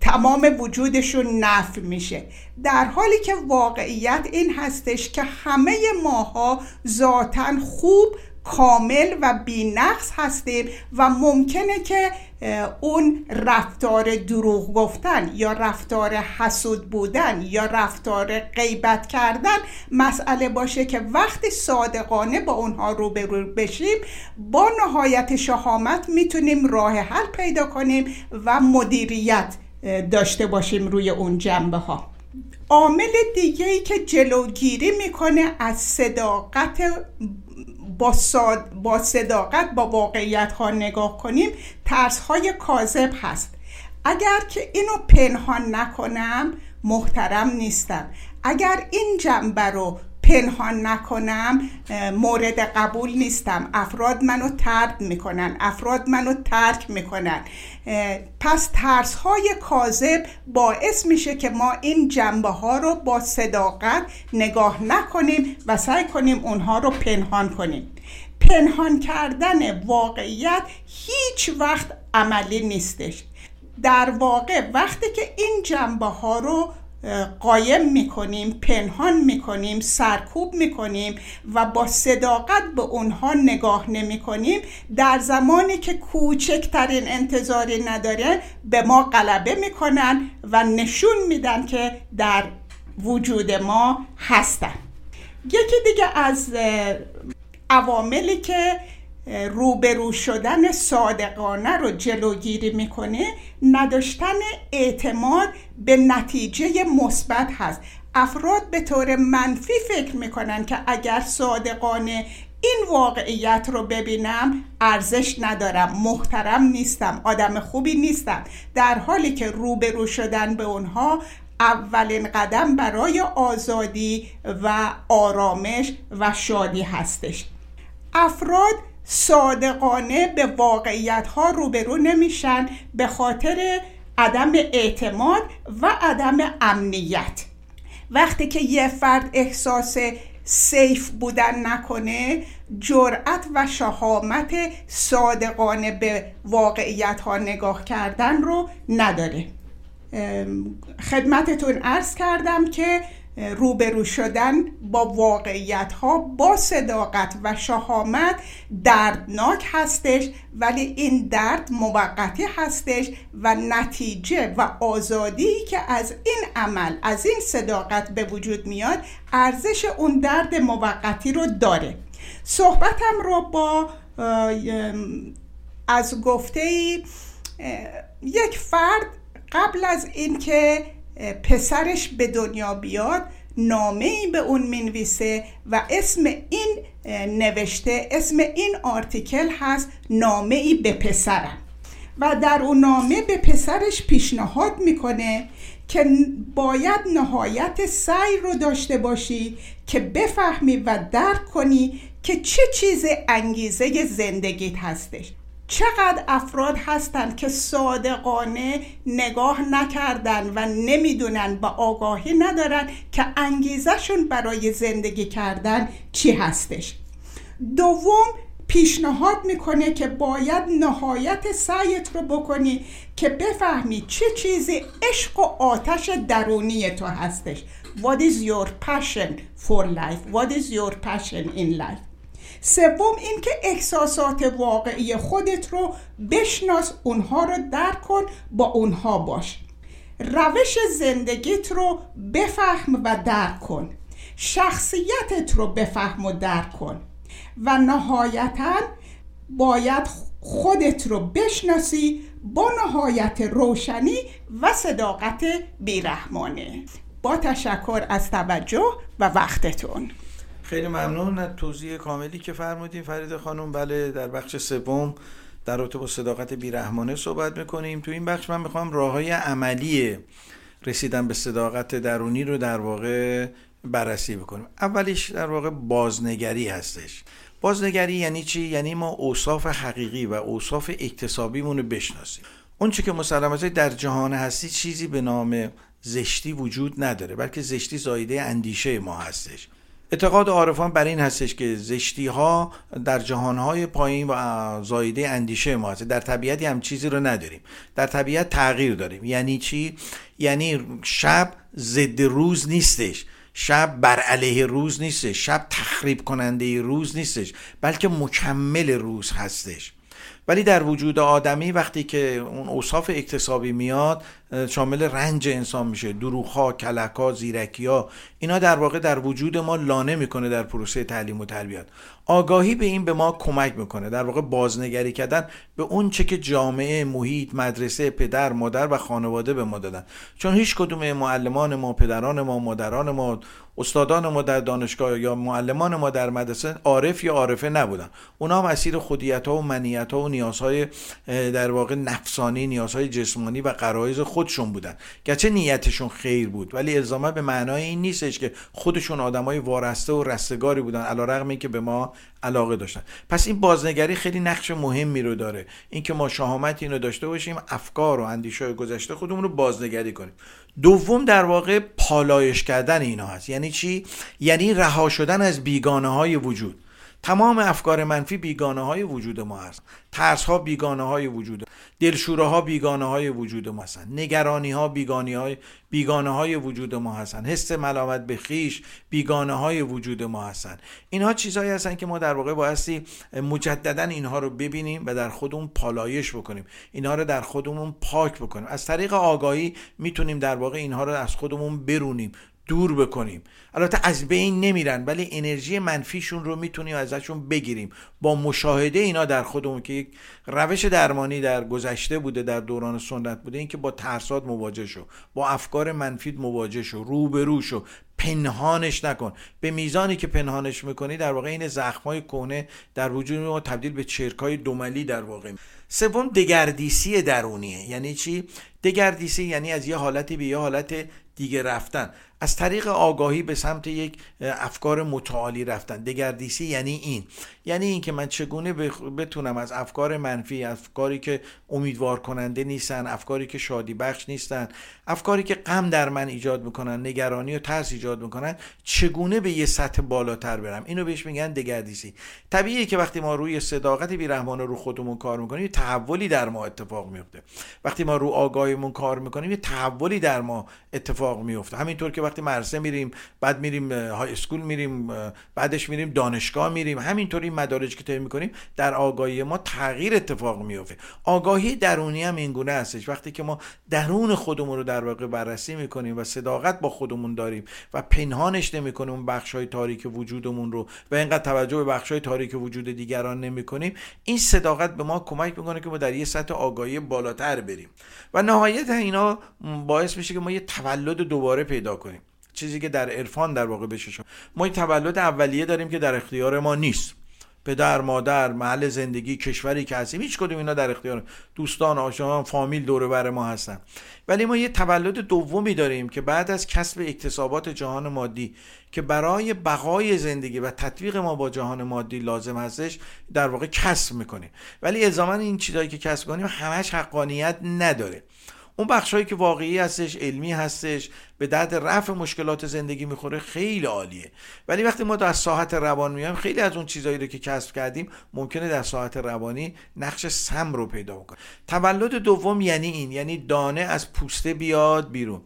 تمام وجودشون نفع میشه. در حالی که واقعیت این هستش که همه ماها ذاتا خوب کامل و بینقص هستیم و ممکنه که اون رفتار دروغ گفتن یا رفتار حسود بودن یا رفتار غیبت کردن مسئله باشه که وقتی صادقانه با اونها روبرو بشیم با نهایت شهامت می‌تونیم راه حل پیدا کنیم و مدیریت داشته باشیم روی اون جنبه ها عامل دیگه ای که جلوگیری می‌کنه از صداقت با, صاد... با صداقت با واقعیت ها نگاه کنیم ترس های کاذب هست. اگر که اینو پنهان نکنم محترم نیستم. اگر این جنبه رو پنهان نکنم مورد قبول نیستم. افراد منو ترد می‌کنن افراد منو ترک می‌کنن. پس ترس های کاذب باعث میشه که ما این جنبه ها رو با صداقت نگاه نکنیم و سعی کنیم اونها رو پنهان کنیم. پنهان کردن واقعیت هیچ وقت عملی نیستش. در واقع وقتی که این جنبه ها رو قایم می‌کنیم پنهان می‌کنیم سرکوب می‌کنیم و با صداقت به اونها نگاه نمی‌کنیم. در زمانی که کوچکترین انتظاری نداره به ما غلبه می‌کنن و نشون میدن که در وجود ما هستن. یکی دیگه از عواملی که روبرو شدن صادقانه رو جلوگیری می‌کنه نداشتن اعتماد به نتیجه مثبت هست. افراد به طور منفی فکر می‌کنن که اگر صادقانه این واقعیت رو ببینم ارزش ندارم محترم نیستم آدم خوبی نیستم. در حالی که روبرو شدن به اونها اولین قدم برای آزادی و آرامش و شادی هستش. افراد صادقانه به واقعیت ها روبرو نمیشن به خاطر عدم اعتماد و عدم امنیت. وقتی که یه فرد احساس سیف بودن نکنه جرأت و شهامت صادقانه به واقعیت ها نگاه کردن رو نداره. خدمتتون ارز کردم که روبرو شدن با واقعیت ها با صداقت و شهامت دردناک هستش ولی این درد موقتی هستش و نتیجه و آزادی که از این عمل از این صداقت به وجود میاد ارزش اون درد موقتی رو داره. صحبتم رو با از گفته یک فرد قبل از اینکه پسرش به دنیا بیاد نامه ای به اون می‌نویسه و اسم این نوشته اسم این آرتیکل هست نامه ای به پسرم. و در اون نامه به پسرش پیشنهاد می‌کنه که باید نهایت سعی رو داشته باشی که بفهمی و درک کنی که چه چیز انگیزه زندگیت هستش. چقدر افراد هستند که صادقانه نگاه نکردن و نمی‌دونن و آگاهی ندارن که انگیزشون برای زندگی کردن چی هستش دوم پیشنهاد می‌کنه که باید نهایت سعیت رو بکنی که بفهمی چه چیزی عشق و آتش درونی تو هستش What is your passion for life? What is your passion in life? سوم اینکه احساسات واقعی خودت رو بشناس اونها رو درک کن با اونها باش. روش زندگیت رو بفهم و درک کن. شخصیتت رو بفهم و درک کن. و نهایتا باید خودت رو بشناسی با نهایت روشنی و صداقت بیرحمانه. با تشکر از توجه و وقتتون. خیلی ممنون از توضیح کاملی که فرمودیم فرید خانم بله در بخش سوم در رابطه با صداقت بیرحمانه صحبت می‌کنیم. تو این بخش من می‌خوام راه های عملی رسیدن به صداقت درونی رو در واقع بررسی بکنیم. اولیش در واقع بازنگری هستش. بازنگری یعنی چی؟ یعنی ما اوصاف حقیقی و اوصاف اکتسابیمون رو بشناسیم. اون چی که مسلمات در جهان هستی چیزی به نام زشتی وجود نداره بلکه زشتی زایده اندیشه ما هستش. اعتقاد عارفان بر این هستش که زشتی ها در جهان های پایین و زایده اندیشه ما هست در طبیعتی هم چیزی رو نداریم. در طبیعت تغییر داریم. یعنی چی؟ یعنی شب ضد روز نیستش. شب بر علیه روز نیستش. شب تخریب کننده روز نیستش. بلکه مکمل روز هستش. ولی در وجود آدمی وقتی که اون اوصاف اکتسابی میاد شامل رنج انسان میشه. دروغها کلکها زیرکیها. اینا در واقع در وجود ما لانه می‌کنه در پروسه تعلیم و تربیت. آگاهی به این به ما کمک می‌کنه. در واقع بازنگری کردن به اون چه که جامعه محیط مدرسه پدر مادر و خانواده به ما دادن. چون هیچ کدوم معلمان ما پدران ما مادران ما استادان ما در دانشگاه یا معلمان ما در مدرسه عارف یا عارفه نبودن. اونا مسیر خودیت ها و منیت ها و نیازهای در واقع نفسانی نیازهای جسمانی و قرایز خود خودشون بودن. گرچه نیتشون خیر بود ولی الزاما به معنای این نیستش که خودشون آدمای وارسته و رستگاری بودن علیرغم اینکه به ما علاقه داشتن. پس این بازنگری خیلی نقش مهمی رو داره. اینکه ما شهامت اینو داشته باشیم افکار و اندیشه گذشته خودمون رو بازنگری کنیم. دوم در واقع پالایش کردن اینا هست. یعنی چی؟ یعنی رها شدن از بیگانه های وجود. تمام افکار منفی بیگانه های وجود ما هست. ترس ها بیگانه های وجود دلشوره ها بیگانه های وجود ما هستن. نگرانی ها بیگانی های بیگانه های وجود ما هستن. حس ملامت به خیش بیگانه های وجود ما هستن. اینها چیزهایی هستن که ما در واقع بایستی مجددا اینها رو ببینیم و در خودمون پالایش بکنیم. اینها رو در خودمون پاک بکنیم. از طریق آگاهی می‌تونیم در واقع اینها رو از خودمون برونیم دور بکنیم. البته از بین نمیرن ولی انرژی منفیشون رو می‌تونیم ازشون بگیریم. با مشاهده اینا در خودمون که یک روش درمانی در گذشته بوده در دوران سنت بوده اینکه با ترسات مواجه شو با افکار منفی مواجه شو روبرو شو پنهانش نکن. به میزانی که پنهانش می‌کنی در واقع این زخمای کهنه در وجود ما تبدیل به چرکای دوملی در واقع. سوم دگردیسی درونیه. یعنی چی؟ دگردیسی یعنی از یه حالتی به یه حالت دیگه رفتن. از طریق آگاهی به سمت یک افکار متعالی رفتن. دگردیسی یعنی این. یعنی اینکه من چگونه بتونم از افکار منفی افکاری که امیدوار کننده نیستن افکاری که شادی بخش نیستن افکاری که غم در من ایجاد می‌کنن نگرانی و ترس ایجاد می‌کنن چگونه به یه سطح بالاتر برم؟ اینو بهش میگن دگردیسی. طبیعیه که وقتی ما روی صداقت بیرحمانه رو خودمون کار می‌کنیم یه تحولی در ما اتفاق میفته وقتی ما رو آگاهیمون کار می‌کنیم یه تحولی در ما اتفاق میفته همینطور که وقتی مدرسه میریم بعد میریم های اسکول میریم بعدش میریم دانشگاه میریم همینطوری مدارج که طی می‌کنیم در آگاهی ما تغییر اتفاق میفته آگاهی درونی هم اینگونه هستش. وقتی که ما درون خودمون رو در واقع بررسی می‌کنیم و صداقت با خودمون داریم و پنهانش نمی‌کنیم اون بخش های تاریک وجودمون رو و اینقدر توجه به بخش های تاریک وجود دیگران نمی‌کنیم این صداقت به ما کمک می‌کنه که ما در یه سطح آگاهی بالاتر بریم. و نهایت اینا باعث میشه که ما یه تولد دوباره پیدا کنیم. چیزی که در عرفان در واقع بشه ما یه تولد اولیه داریم که در اختیار ما نیست. پدر مادر محل زندگی کشوری که هستیم هیچ کدوم اینا در اختیار دوستان آشنایان فامیل دور بر ما هستن. ولی ما یه تولد دومی داریم که بعد از کسب اکتسابات جهان مادی که برای بقای زندگی و تطبیق ما با جهان مادی لازم هستش در واقع کسب می‌کنیم. ولی الزاما این چیزهایی که کسب کنیم همش حقانیت نداره. اون بخشهایی که واقعی هستش علمی هستش به درد رفع مشکلات زندگی می‌خوره خیلی عالیه. ولی وقتی ما در ساحت روان میایم خیلی از اون چیزهایی رو که کسب کردیم ممکنه در ساحت روانی نقش سم رو پیدا کنه تولد دوم یعنی این یعنی دانه از پوسته بیاد بیرون.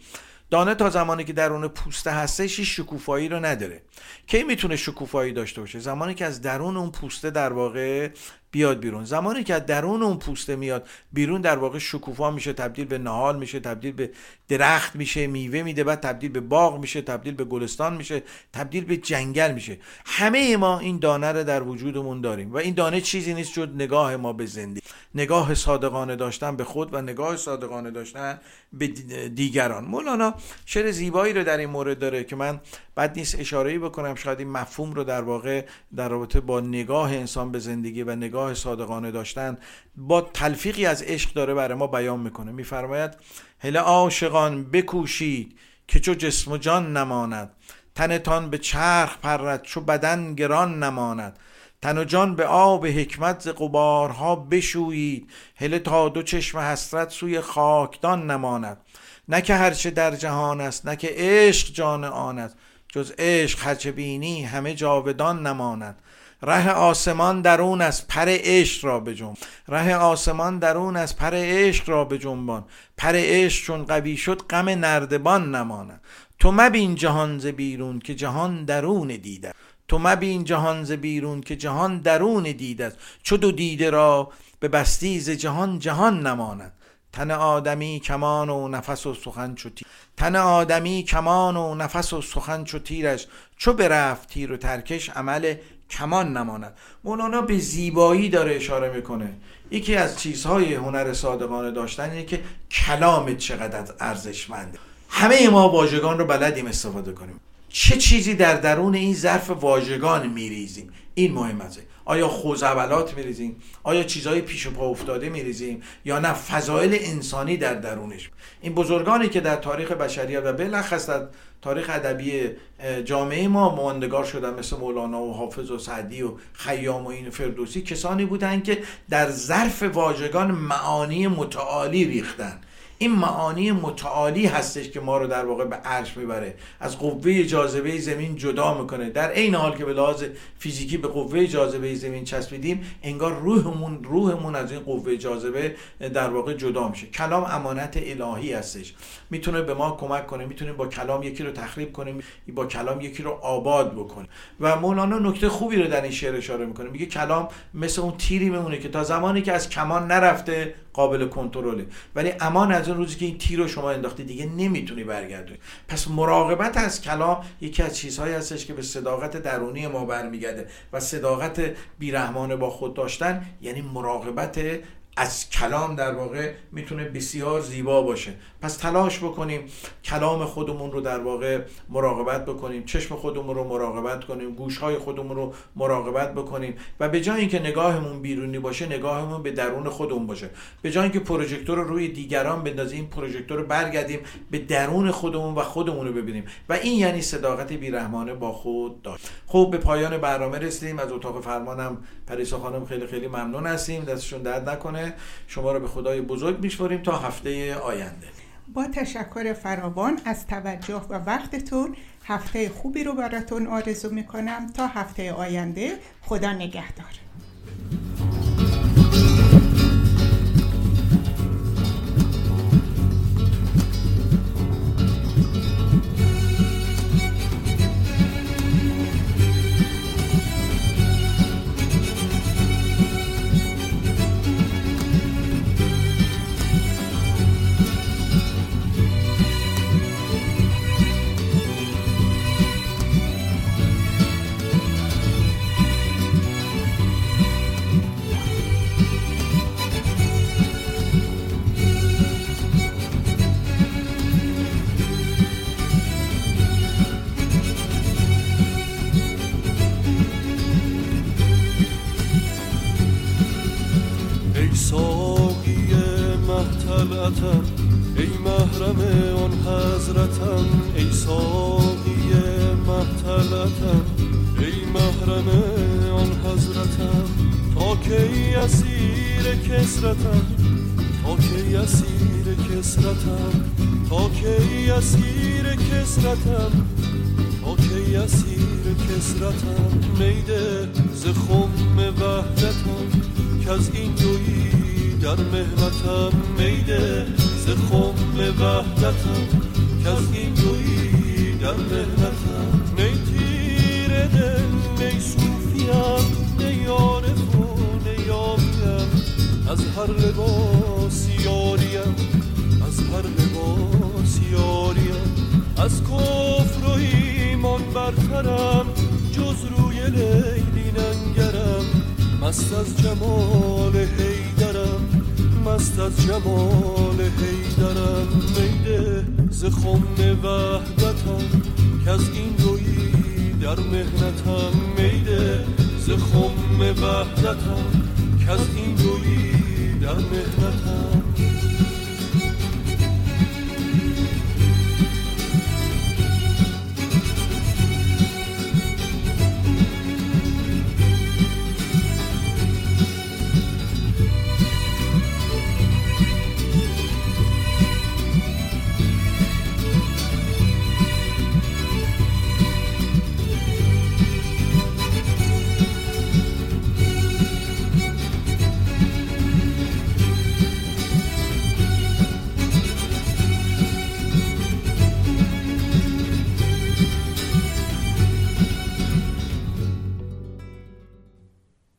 دانه تا زمانی که درون پوسته هستش شکوفایی رو نداره. کی می‌تونه شکوفایی داشته باشه؟ زمانی که از درون اون پوسته در واقع بیاد بیرون. زمانی که درون اون پوسته میاد بیرون در واقع شکوفا میشه تبدیل به نهال میشه تبدیل به درخت میشه میوه میده بعد تبدیل به باغ میشه تبدیل به گلستان میشه تبدیل به جنگل میشه. همه ما این دانه رو در وجودمون داریم و این دانه چیزی نیست جز نگاه ما به زندگی. نگاه صادقانه داشتن به خود و نگاه صادقانه داشتن به دیگران. مولانا شعر زیبایی رو در این مورد داره که من بعد نیست اشاره بکنم. شاید این مفهوم رو در واقع در رابطه با نگاه انسان به زندگی و نگاه صادقانه داشتن با تلفیقی از عشق داره برای ما بیان می‌کنه. میفرماید هله عاشقان بکوشید که چو جسم و جان نماند؟ تنتان به چرخ پرد چو بدن گران نماند. تن و جان به آب حکمت ز قبارها بشویید. هله تا دو چشم حسرت سوی خاکدان نماند. نه که هرچه در جهان است نه که عشق جان آن است. جز عشق هرچه بینی همه جاودان نماند. ره آسمان درون از پر عشق را بجنب ره آسمان درون از پر عشق را بجنبان. پر عشق چون قوی شد غم نردبان نماند. تو مبین جهان ز بیرون که جهان درون دیده. تو مبین جهان ز بیرون که جهان درون دیده چو دو دیده را به بستیز جهان جهان نماند. تن آدمی کمان و نفس و سخن چو تیر تن آدمی کمان و نفس و سخن چو تیرش. چو برفت تیر و ترکش عمل کمان نماند. مولانا به زیبایی داره اشاره می‌کنه. یکی از چیزهای هنر صادقانه داشتن اینه که کلامت چقدر ارزشمنده همه ما واژگان رو بلدیم استفاده کنیم. چه چیزی در درون این ظرف واژگان میریزیم؟ این مهم است. آیا خوزبلات میریزیم؟ آیا چیزهای پیش و پا افتاده میریزیم؟ یا نه فضایل انسانی در درونش؟ این بزرگانی که در تاریخ بشریت و بالاخص در تاریخ ادبی جامعه ما ماندگار شدن مثل مولانا و حافظ و سعدی و خیام و این فردوسی کسانی بودند که در ظرف واژگان معانی متعالی ریختن. این معانی متعالی هستش که ما رو در واقع به عرش می‌بره. از قوه جاذبه زمین جدا می‌کنه. در عین حال که به لحاظ فیزیکی به قوه جاذبه زمین چسبیدیم انگار روحمون روحمون از این قوه جاذبه در واقع جدا میشه. کلام امانت الهی هستش. می‌تونه به ما کمک کنه. می‌تونیم با کلام یکی رو تخریب کنیم با کلام یکی رو آباد بکنیم. و مولانا نکته خوبی رو در این شعر اشاره می‌کنه. میگه کلام مثل اون تیری میمونه که تا زمانی که از کمان نرفته قابل کنترله. ولی امان از اون روزی که این تیر رو شما انداختی دیگه نمی‌تونی برگردونی. پس مراقبت از کلام یکی از چیزهایی هستش که به صداقت درونی ما برمیگرده و صداقت بیرحمانه با خود داشتن یعنی مراقبت از کلام در واقع می‌تونه بسیار زیبا باشه. پس تلاش بکنیم کلام خودمون رو در واقع مراقبت بکنیم چشم خودمون رو مراقبت کنیم گوشهای خودمون رو مراقبت بکنیم و به جای اینکه نگاهمون بیرونی باشه نگاهمون به درون خودمون باشه. به جای اینکه پروژکتور رو روی دیگران بندازیم پروژکتور رو برگردیم به درون خودمون و خودمون رو ببینیم. و این یعنی صداقت بیرحمانه با خود داشت. خب به پایان برنامه رسیدیم. از اتاق فرمانم پریسا خانم خیلی خیلی ممنون هستیم. دستشون درد نکنه. شما رو به خدای بزرگ میشوریم تا هفته آینده. با تشکر فراوان از توجه و وقتتون هفته خوبی رو براتون آرزو می‌کنم تا هفته آینده. خدا نگهدار. از این دوی در مهنتم میده ز خم وحدتم که از این دوی در مهنتم نی تیر دل نی صوفیم نی عارف و نی از هر لباس یاریم از هر لباس یاریم. از کفر و ایمان برترم جز روی لیلی مست از جمال حیدرم مست از جمال حیدرم. میده ز خم وحدتم که از این روی در مهنتم میده ز خم وحدتم که از این روی در مهنتم